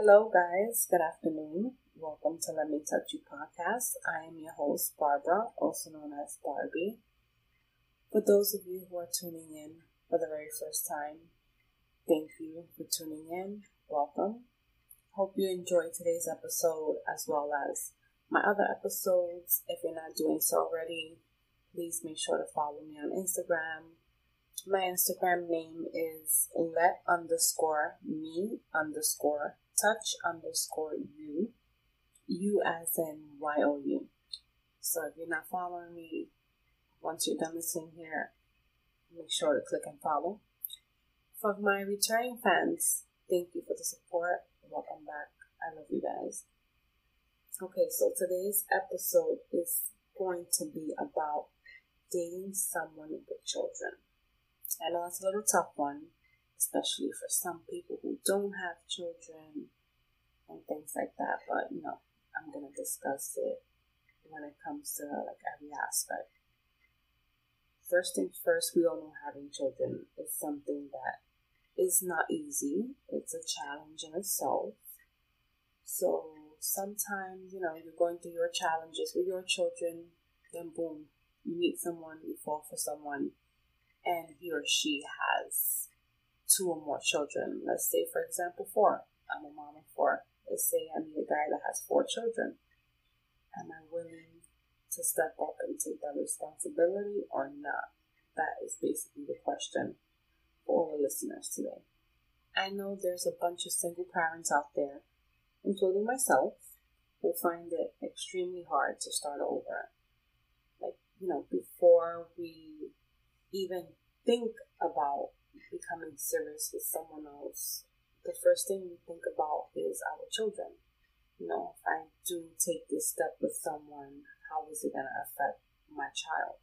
Hello, guys. Good afternoon. Welcome to Let Me Touch You podcast. I am your host, Barbara, also known as Barbie. For those of you who are tuning in for the very first time, thank you for tuning in. Welcome. Hope you enjoyed today's episode as well as my other episodes. If you're not doing so already, please make sure to follow me on Instagram. My Instagram name is let underscore me underscore touch underscore you. You as in Y O U. So if you're not following me, once you're done listening here, make sure to click and follow. For my returning fans, thank you for the support. Welcome back. I love you guys. Okay, so today's episode is going to be about dating someone with children. I know it's a little tough one, especially for some people who don't have children and things like that, but you know, I'm gonna discuss it when it comes to like every aspect. First things first, we all know having children is something that is not easy. It's a challenge in itself. So sometimes, you know, you're going through your challenges with your children, then boom, you meet someone, you fall for someone, and he or she has two or more children. Let's say, for example, four. I'm a mom of four. Let's say I meet a guy that has four children. Am I willing to step up and take that responsibility or not? That is basically the question for all the listeners today. I know there's a bunch of single parents out there, including myself, who find it extremely hard to start over Like, you know, before we even think about becoming serious with someone else, the first thing we think about is our children. You know, if I do take this step with someone, how is it going to affect my child?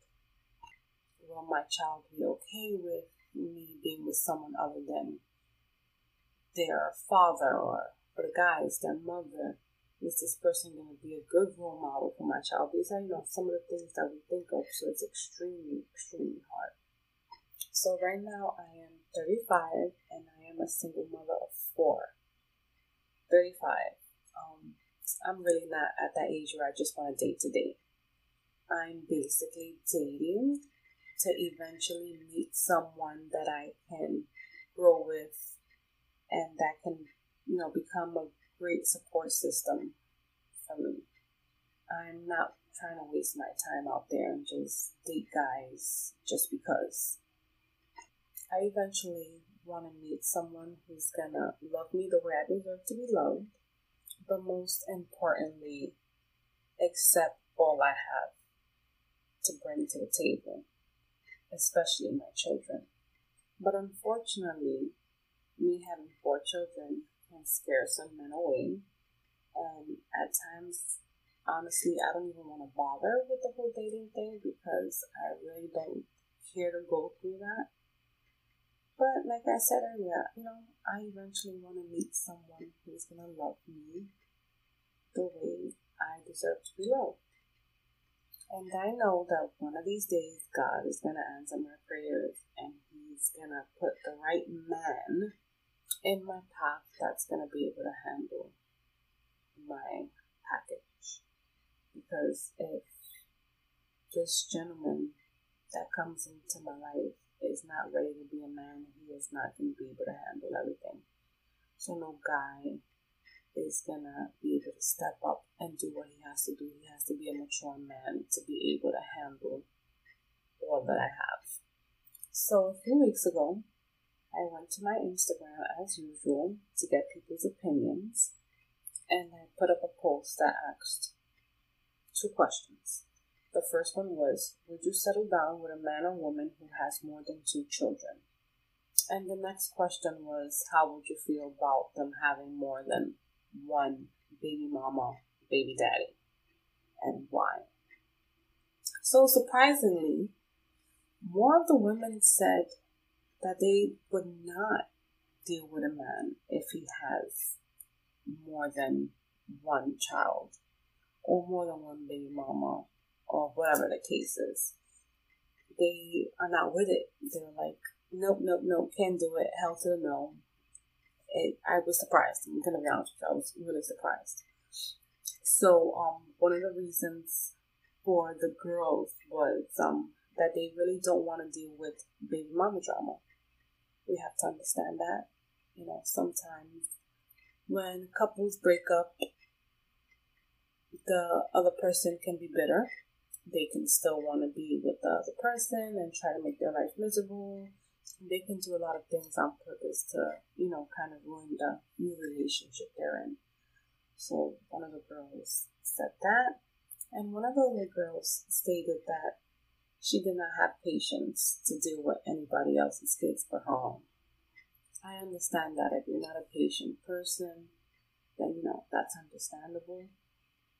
Will my child be okay with me being with someone other than their father or, the guys, their mother? is this person going to be a good role model for my child? These are, you know, some of the things that we think of, so it's extremely, extremely hard. So right now I am 35 and I am a single mother of four. 35. Um, I'm really not at that age where I just want to date to date. I'm basically dating to eventually meet someone that I can grow with and that can, you know, become a great support system for me. I'm not trying to waste my time out there and just date guys just because. I eventually want to meet someone who's gonna love me the way I deserve to be loved, but most importantly, accept all I have to bring to the table, especially my children. But unfortunately, me having four children can scare some men away. And at times, honestly, I don't even want to bother with the whole dating thing because I really don't care to go through that. But like I said earlier, you know, I eventually want to meet someone who's going to love me the way I deserve to be loved. And I know that one of these days God is going to answer my prayers and He's going to put the right man in my path that's going to be able to handle my package. Because if this gentleman that comes into my life is not ready to be a man, he is not going to be able to handle everything. So, no guy is going to be able to step up and do what he has to do. He has to be a mature man to be able to handle all that I have. So, a few weeks ago, I went to my Instagram as usual to get people's opinions, and I put up a post that asked two questions. The first one was Would you settle down with a man or woman who has more than two children? And the next question was How would you feel about them having more than one baby mama, baby daddy, and why? So surprisingly, more of the women said that they would not deal with a man if he has more than one child or more than one baby mama or whatever the case is. They are not with it. They're like, nope, nope, nope, can't do it. Hell to the no. it, I was surprised. I'm gonna be honest with you, I was really surprised. So, um, one of the reasons for the girls was um that they really don't want to deal with baby mama drama. We have to understand that. You know, sometimes when couples break up, the other person can be bitter. They can still want to be with the other person and try to make their life miserable. They can do a lot of things on purpose to, you know, kind of ruin the new relationship they're in. So one of the girls said that. And one of the other girls stated that she did not have patience to deal with anybody else's kids but her own. I understand that if you're not a patient person, then you know that's understandable.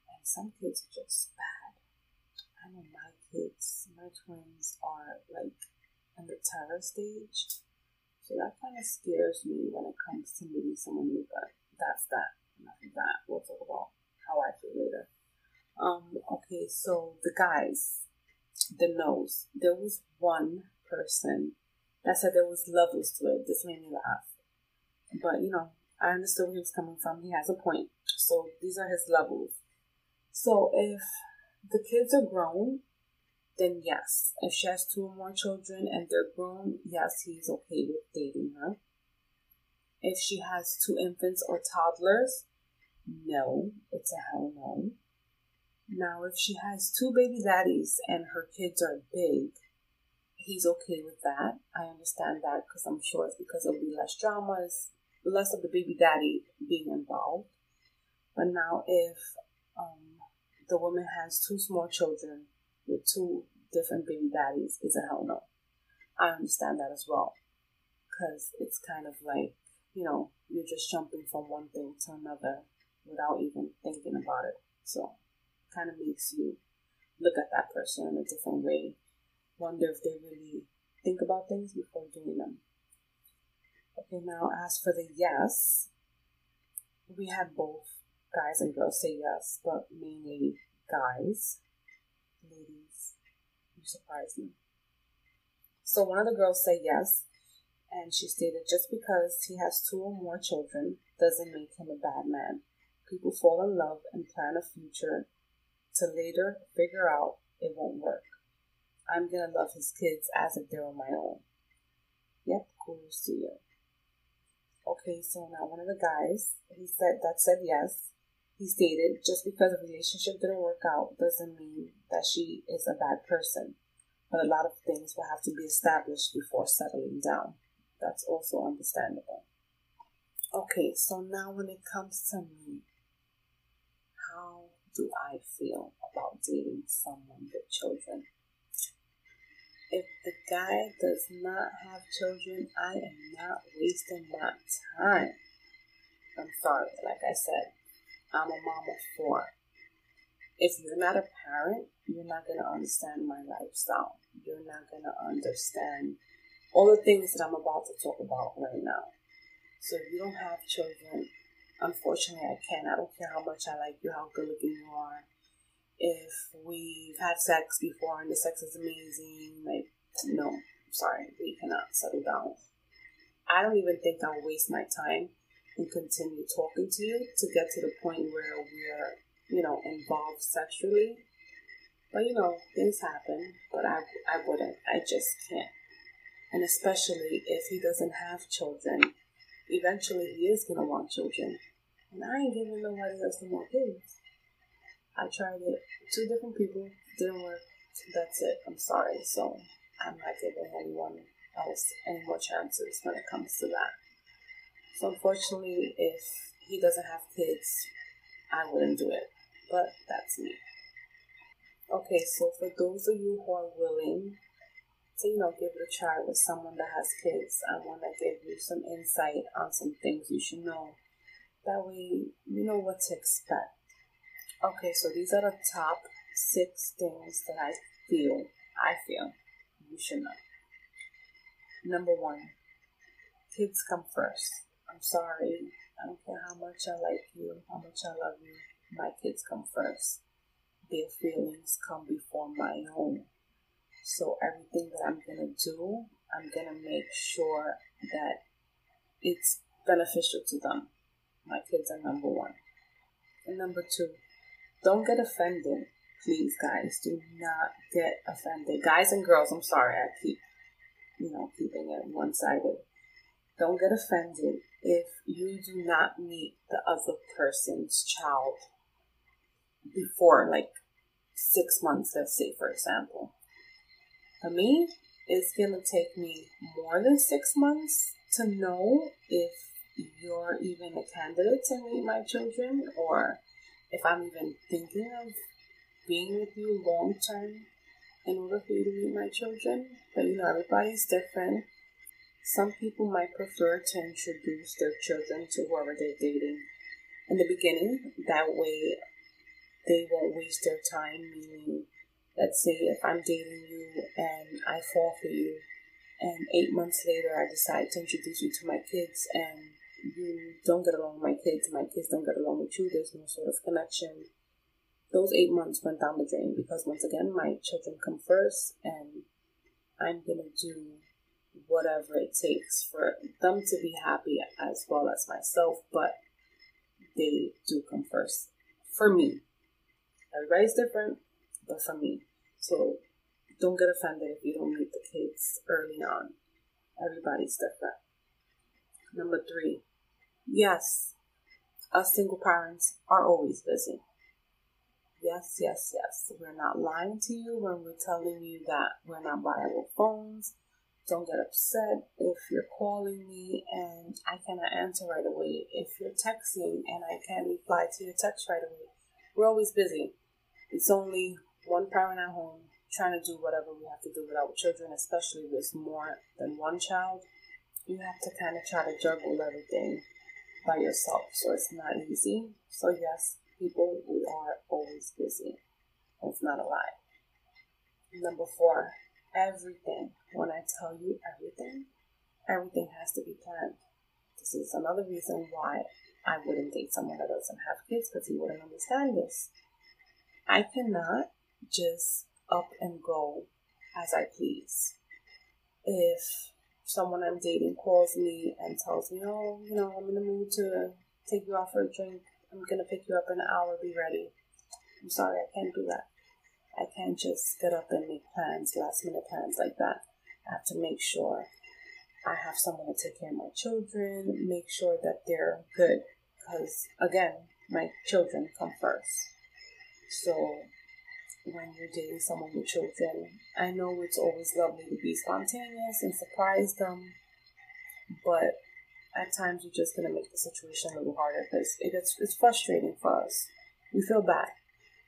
And some kids are just bad. I know my kids, my twins are like in the terror stage. So that kind of scares me when it comes to meeting someone new, but that's that. That. We'll talk about how I feel later. Um, okay, so the guys, the nose. There was one person that said there was levels to it. This made me laugh. But, you know, I understood where he was coming from. He has a point. So these are his levels. So if the kids are grown, then yes. If she has two or more children and they're grown, yes, he's okay with dating her. If she has two infants or toddlers, no, it's a hell no. Now, if she has two baby daddies and her kids are big, he's okay with that. I understand that because I'm sure it's because there'll be less dramas, less of the baby daddy being involved. But now, if um, the woman has two small children with two different baby daddies, is a hell no. I understand that as well because it's kind of like, you know, you're just jumping from one thing to another without even thinking about it. So, kind of makes you look at that person in a different way wonder if they really think about things before doing them. Okay, now as for the yes, we had both guys and girls say yes, but mainly guys. Ladies, you surprised me. So one of the girls said yes, and she stated just because he has two or more children doesn't make him a bad man. People fall in love and plan a future to later figure out it won't work. I'm gonna love his kids as if they're my own. Yep, kudos to you. Okay, so now one of the guys, he said that said yes. He stated just because a relationship didn't work out doesn't mean that she is a bad person. But a lot of things will have to be established before settling down. That's also understandable. Okay, so now when it comes to me, how do I feel about dating someone with children? if the guy does not have children, I am not wasting my time. I'm sorry, like I said, I'm a mom of four. If you're not a parent, you're not going to understand my lifestyle. You're not going to understand all the things that I'm about to talk about right now. So if you don't have children, unfortunately, I can't. I don't care how much I like you, how good looking you are, if we've had sex before and the sex is amazing, like, no, sorry, we cannot settle down. I don't even think I'll waste my time and continue talking to you to get to the point where we're, you know, involved sexually. But you know, things happen, but I, I wouldn't. I just can't. And especially if he doesn't have children, eventually he is gonna want children. And I ain't giving nobody else no more kids. I tried it. Two different people didn't work. That's it. I'm sorry. So I'm not giving anyone else any more chances when it comes to that. So unfortunately, if he doesn't have kids, I wouldn't do it. But that's me. Okay, so for those of you who are willing to, you know, give it a try with someone that has kids, I want to give you some insight on some things you should know. That way, you know what to expect Okay, so these are the top six things that I feel, I feel you should know. Number one, kids come first. I'm sorry. I don't care how much I like you, how much I love you. My kids come first. Their feelings come before my own. So everything that I'm gonna do, I'm gonna make sure that it's beneficial to them. My kids are number one. And number two, don't get offended. Please, guys, do not get offended. Guys and girls, I'm sorry, I keep, you know, keeping it one sided. Don't get offended if you do not meet the other person's child before like six months, let's say, for example. For me, it's gonna take me more than six months to know if you're even a candidate to meet my children or if I'm even thinking of being with you long term in order for you to meet my children. But you know, everybody's different. Some people might prefer to introduce their children to whoever they're dating in the beginning. That way, they won't waste their time. Meaning, let's say if I'm dating you and I fall for you, and eight months later I decide to introduce you to my kids, and you don't get along with my kids, my kids don't get along with you, there's no sort of connection. Those eight months went down the drain because once again, my children come first, and I'm gonna do whatever it takes for them to be happy as well as myself, but they do come first. For me. Everybody's different, but for me. So don't get offended if you don't meet the kids early on. Everybody's different. Number three, yes, us single parents are always busy. Yes, yes, yes. We're not lying to you when we're telling you that we're not our phones don't get upset if you're calling me and I cannot answer right away. If you're texting and I can't reply to your text right away. We're always busy. It's only one parent at home trying to do whatever we have to do with our children, especially with more than one child. You have to kind of try to juggle everything by yourself, so it's not easy. So, yes, people, we are always busy. It's not a lie. Number four, everything. When I tell you everything, everything has to be planned. This is another reason why I wouldn't date someone that doesn't have kids because he wouldn't understand this. I cannot just up and go as I please. If someone I'm dating calls me and tells me, oh, you know, I'm in the mood to take you out for a drink, I'm gonna pick you up in an hour, be ready. I'm sorry, I can't do that. I can't just get up and make plans, last minute plans like that. I have to make sure I have someone to take care of my children, make sure that they're good. Because again, my children come first. So when you're dating someone with children, I know it's always lovely to be spontaneous and surprise them, but at times you're just gonna make the situation a little harder because it gets it's frustrating for us. We feel bad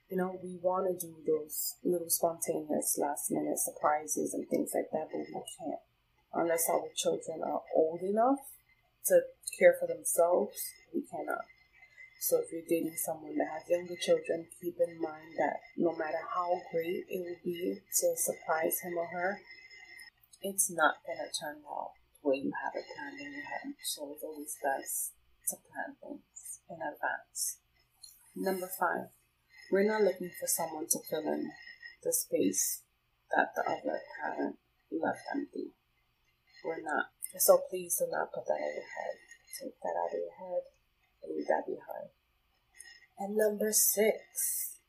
you know, we want to do those little spontaneous last minute surprises and things like that, but we can't unless our children are old enough to care for themselves. We cannot. So if you're dating someone that has younger children, keep in mind that no matter how great it will be to surprise him or her, it's not gonna turn out the way you have it planned in your head. So it's always best to plan things in advance. Number five, we're not looking for someone to fill in the space that the other parent left empty. We're not. So please do not put that in your head. Take that out of your head and leave that behind. And number six,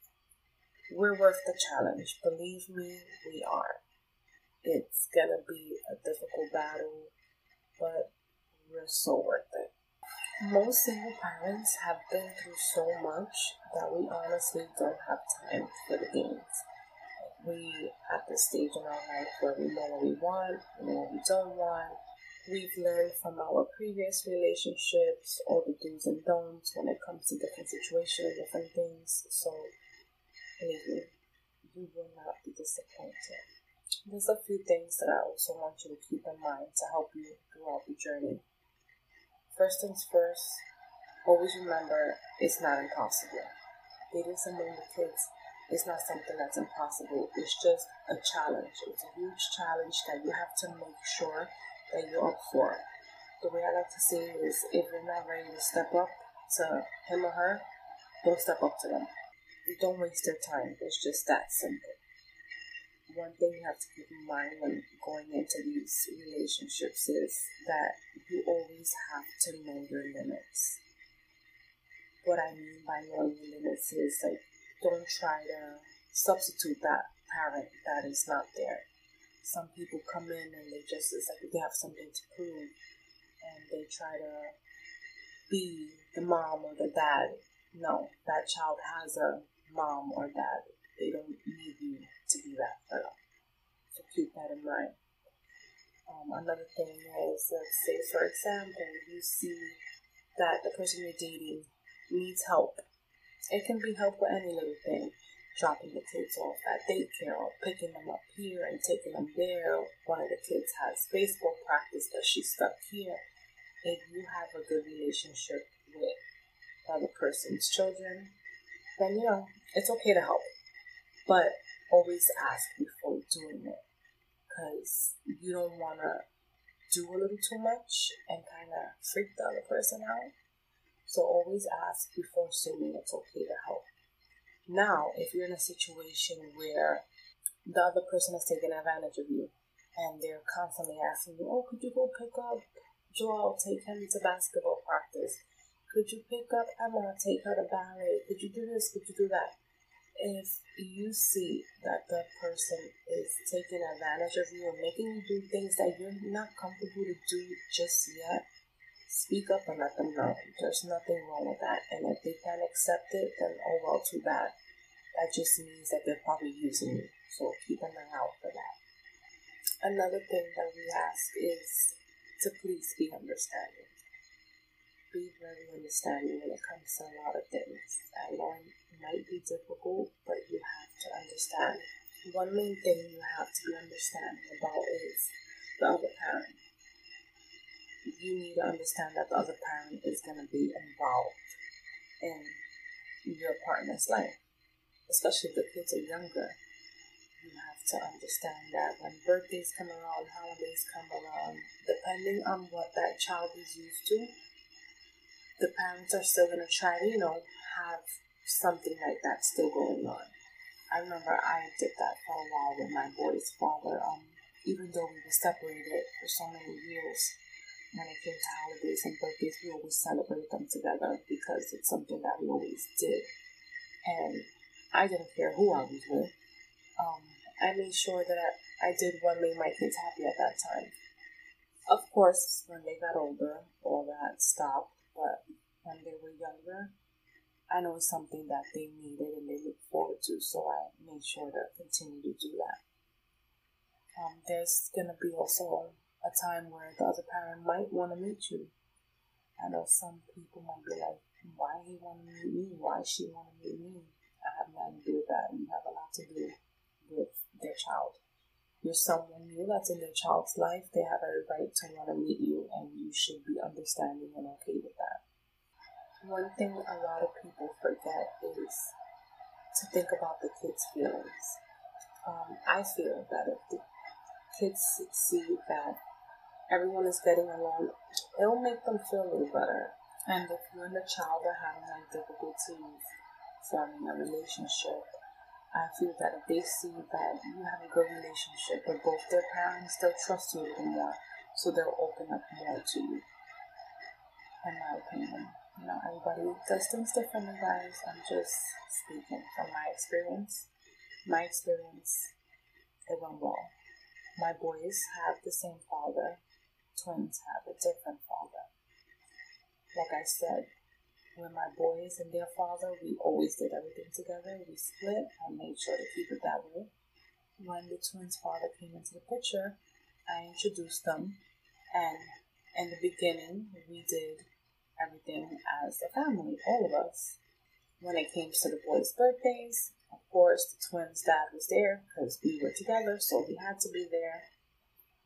we're worth the challenge. Believe me, we are. It's gonna be a difficult battle, but we're so worth it. Most single parents have been through so much that we honestly don't have time for the games. We at this stage in our life where we know what we want, we know what we don't want. We've learned from our previous relationships all the do's and don'ts when it comes to different situations, different things. So believe me, you will not be disappointed. There's a few things that I also want you to keep in mind to help you throughout the journey. First things first, always remember it's not impossible. Dating someone with kids is not something that's impossible. It's just a challenge. It's a huge challenge that you have to make sure that you're up for. The way I like to say is if you're not ready to step up to him or her, don't step up to them. Don't waste their time. It's just that simple. One thing you have to keep in mind when going into these relationships is that you always have to know your limits. What I mean by knowing your limits is like, don't try to substitute that parent that is not there. Some people come in and they just, it's like they have something to prove and they try to be the mom or the dad. No, that child has a mom or dad. They don't need you to be that for them. So keep that in mind. Um, another thing is, let's say, for example, you see that the person you're dating needs help. It can be help with any little thing dropping the kids off at daycare or picking them up here and taking them there. One of the kids has baseball practice, but she's stuck here. If you have a good relationship with the other person's children, then you know it's okay to help, but always ask before doing it because you don't want to do a little too much and kind of freak the other person out. So always ask before assuming it's okay to help. Now, if you're in a situation where the other person is taking advantage of you and they're constantly asking you, Oh, could you go pick up Joel, take him to basketball practice? Could you pick up Emma, take her to ballet? Could you do this? Could you do that? If you see that the person is taking advantage of you or making you do things that you're not comfortable to do just yet, speak up and let them know. There's nothing wrong with that. And if they can't accept it, then oh well, too bad. That just means that they're probably using you. So keep an eye out for that. Another thing that we ask is to please be understanding. Be very understanding when it comes to a lot of things. I it might be difficult, but you have to understand. One main thing you have to be understanding about is the other parent you need to understand that the other parent is going to be involved in your partner's life, especially if the kids are younger. You have to understand that when birthdays come around, holidays come around, depending on what that child is used to, the parents are still going to try to, you know, have something like that still going on. I remember I did that for a while with my boy's father. Um, even though we were separated for so many years, when it came to holidays and birthdays, we always celebrate them together because it's something that we always did. And I didn't care who I was with. Um, I made sure that I did what made my kids happy at that time. Of course, when they got older, all that stopped. But when they were younger, I know it's something that they needed and they look forward to, so I made sure to continue to do that. Um, there's gonna be also a time where the other parent might want to meet you. I know some people might be like, why he want to meet me? Why she want to meet me? I have nothing to do with that. You have a lot to do with their child. You're someone new that's in their child's life. They have every right to want to meet you, and you should be understanding and okay with that. One thing a lot of people forget is to think about the kids' feelings. Um, I feel that if the kids see that everyone is getting along, it'll make them feel a little better. And if you and the child are having like difficulties forming a relationship, I feel that if they see that you have a good relationship with both their parents, they'll trust you a little more. So they'll open up more to you. In my opinion. You know, everybody does things differently, guys. I'm just speaking from my experience. My experience, it went well. My boys have the same father, twins have a different father. Like I said, with my boys and their father, we always did everything together. We split and made sure to keep it that way. When the twins' father came into the picture, I introduced them, and in the beginning, we did everything as a family, all of us. When it came to the boys' birthdays, of course, the twins' dad was there because we were together, so he had to be there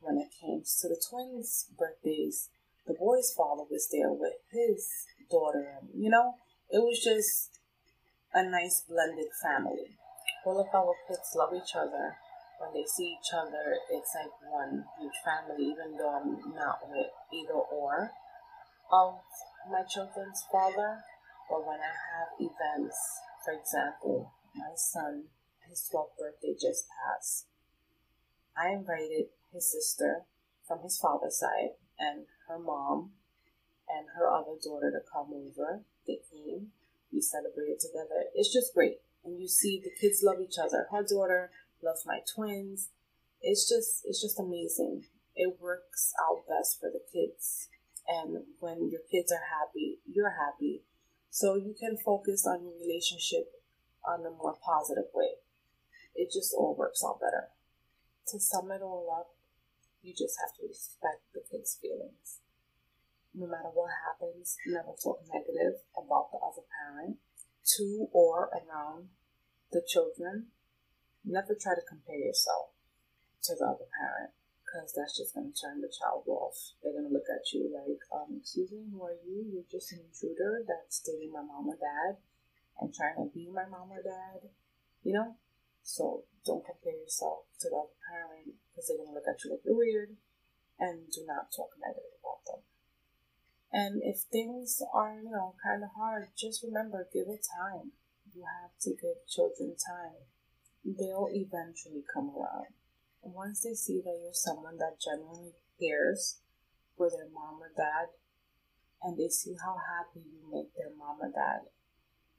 when it came to the twins' birthdays, the boy's father was there with his daughter, you know, it was just a nice blended family. All of our kids love each other. When they see each other, it's like one huge family, even though I'm not with either or of my children's father. But when I have events, for example, my son, his 12th birthday just passed I invited his sister from his father's side and her mom and her other daughter to come over. They came. We celebrated together. It's just great. And you see the kids love each other. Her daughter loves my twins. It's just it's just amazing. It works out best for the kids. And when your kids are happy, you're happy. So you can focus on your relationship on a more positive way. It just all works out better. To sum it all up, you just have to respect the kids' feelings. No matter what happens, never talk negative about the other parent to or around the children. Never try to compare yourself to the other parent because that's just going to turn the child off. They're going to look at you like, um, excuse me, who are you? You're just an intruder that's dating my mom or dad and trying to be my mom or dad, you know? So don't compare yourself to the other parent because they're going to look at you like you're weird and do not talk negative about them. And if things are, you know, kind of hard, just remember, give it time. You have to give children time. They'll eventually come around. Once they see that you're someone that genuinely cares for their mom or dad, and they see how happy you make their mom or dad,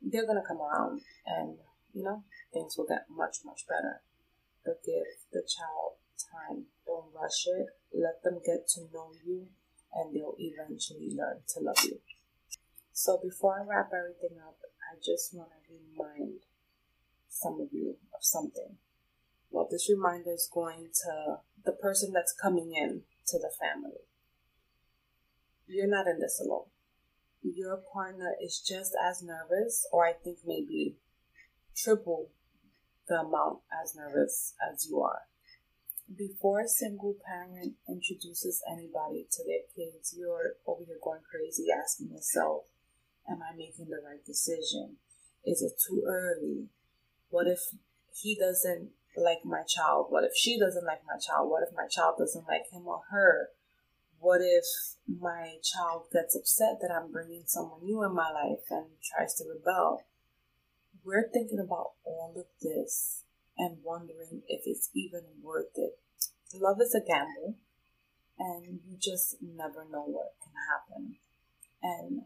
they're gonna come around and you know things will get much much better. But give the child time. Don't rush it. Let them get to know you, and they'll eventually learn to love you. So before I wrap everything up, I just want to remind some of you of something. Well, this reminder is going to the person that's coming in to the family. You're not in this alone. Your partner is just as nervous, or I think maybe triple the amount as nervous as you are. Before a single parent introduces anybody to their kids, you're over here going crazy asking yourself, Am I making the right decision? Is it too early? What if he doesn't like my child? What if she doesn't like my child? What if my child doesn't like him or her? What if my child gets upset that I'm bringing someone new in my life and tries to rebel? We're thinking about all of this and wondering if it's even worth it. Love is a gamble, and you just never know what can happen. And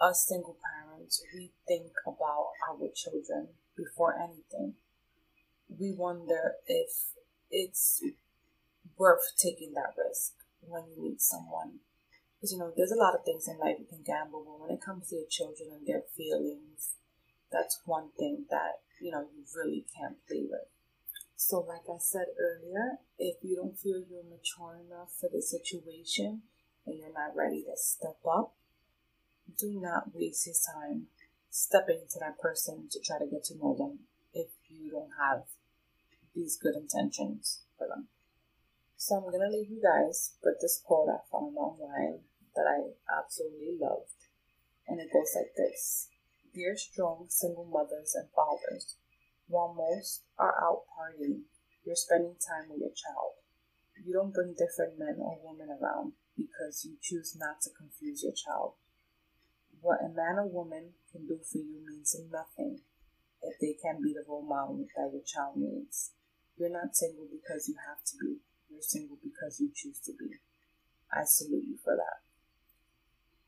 us single parents, we think about our children before anything we wonder if it's worth taking that risk when you meet someone. Because, you know, there's a lot of things in life you can gamble, but when it comes to your children and their feelings, that's one thing that, you know, you really can't play with. So, like I said earlier, if you don't feel you're mature enough for the situation and you're not ready to step up, do not waste your time stepping to that person to try to get to know them if you don't have these good intentions for them. So I'm gonna leave you guys with this quote I found online that I absolutely loved. And it goes like this Dear strong single mothers and fathers, while most are out partying, you're spending time with your child. You don't bring different men or women around because you choose not to confuse your child. What a man or woman can do for you means nothing if they can be the role model that your child needs. You're not single because you have to be. You're single because you choose to be. I salute you for that.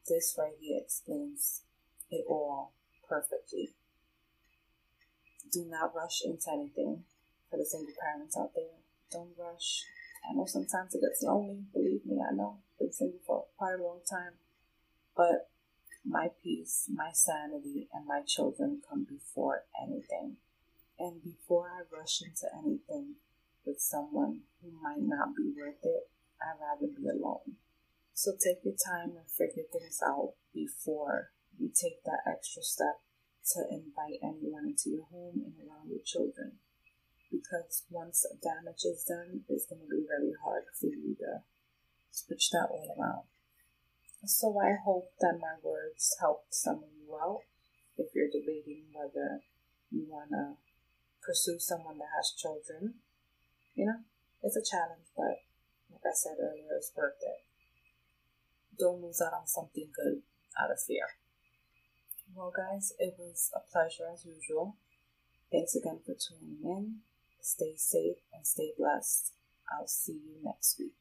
This right here explains it all perfectly. Do not rush into anything for the single parents out there. Don't rush. I know sometimes it gets lonely. Believe me, I know. Been single for quite a long time. But my peace, my sanity, and my children come before anything. And before I rush into anything with someone who might not be worth it, I'd rather be alone. So take your time and figure things out before you take that extra step to invite anyone into your home and around your children. Because once damage is done, it's going to be very hard for you to switch that all around. So I hope that my words helped some of you out if you're debating whether you want to pursue someone that has children. You know, it's a challenge, but like I said earlier, it's worth it. Don't lose out on something good out of fear. Well, guys, it was a pleasure as usual. Thanks again for tuning in. Stay safe and stay blessed. I'll see you next week.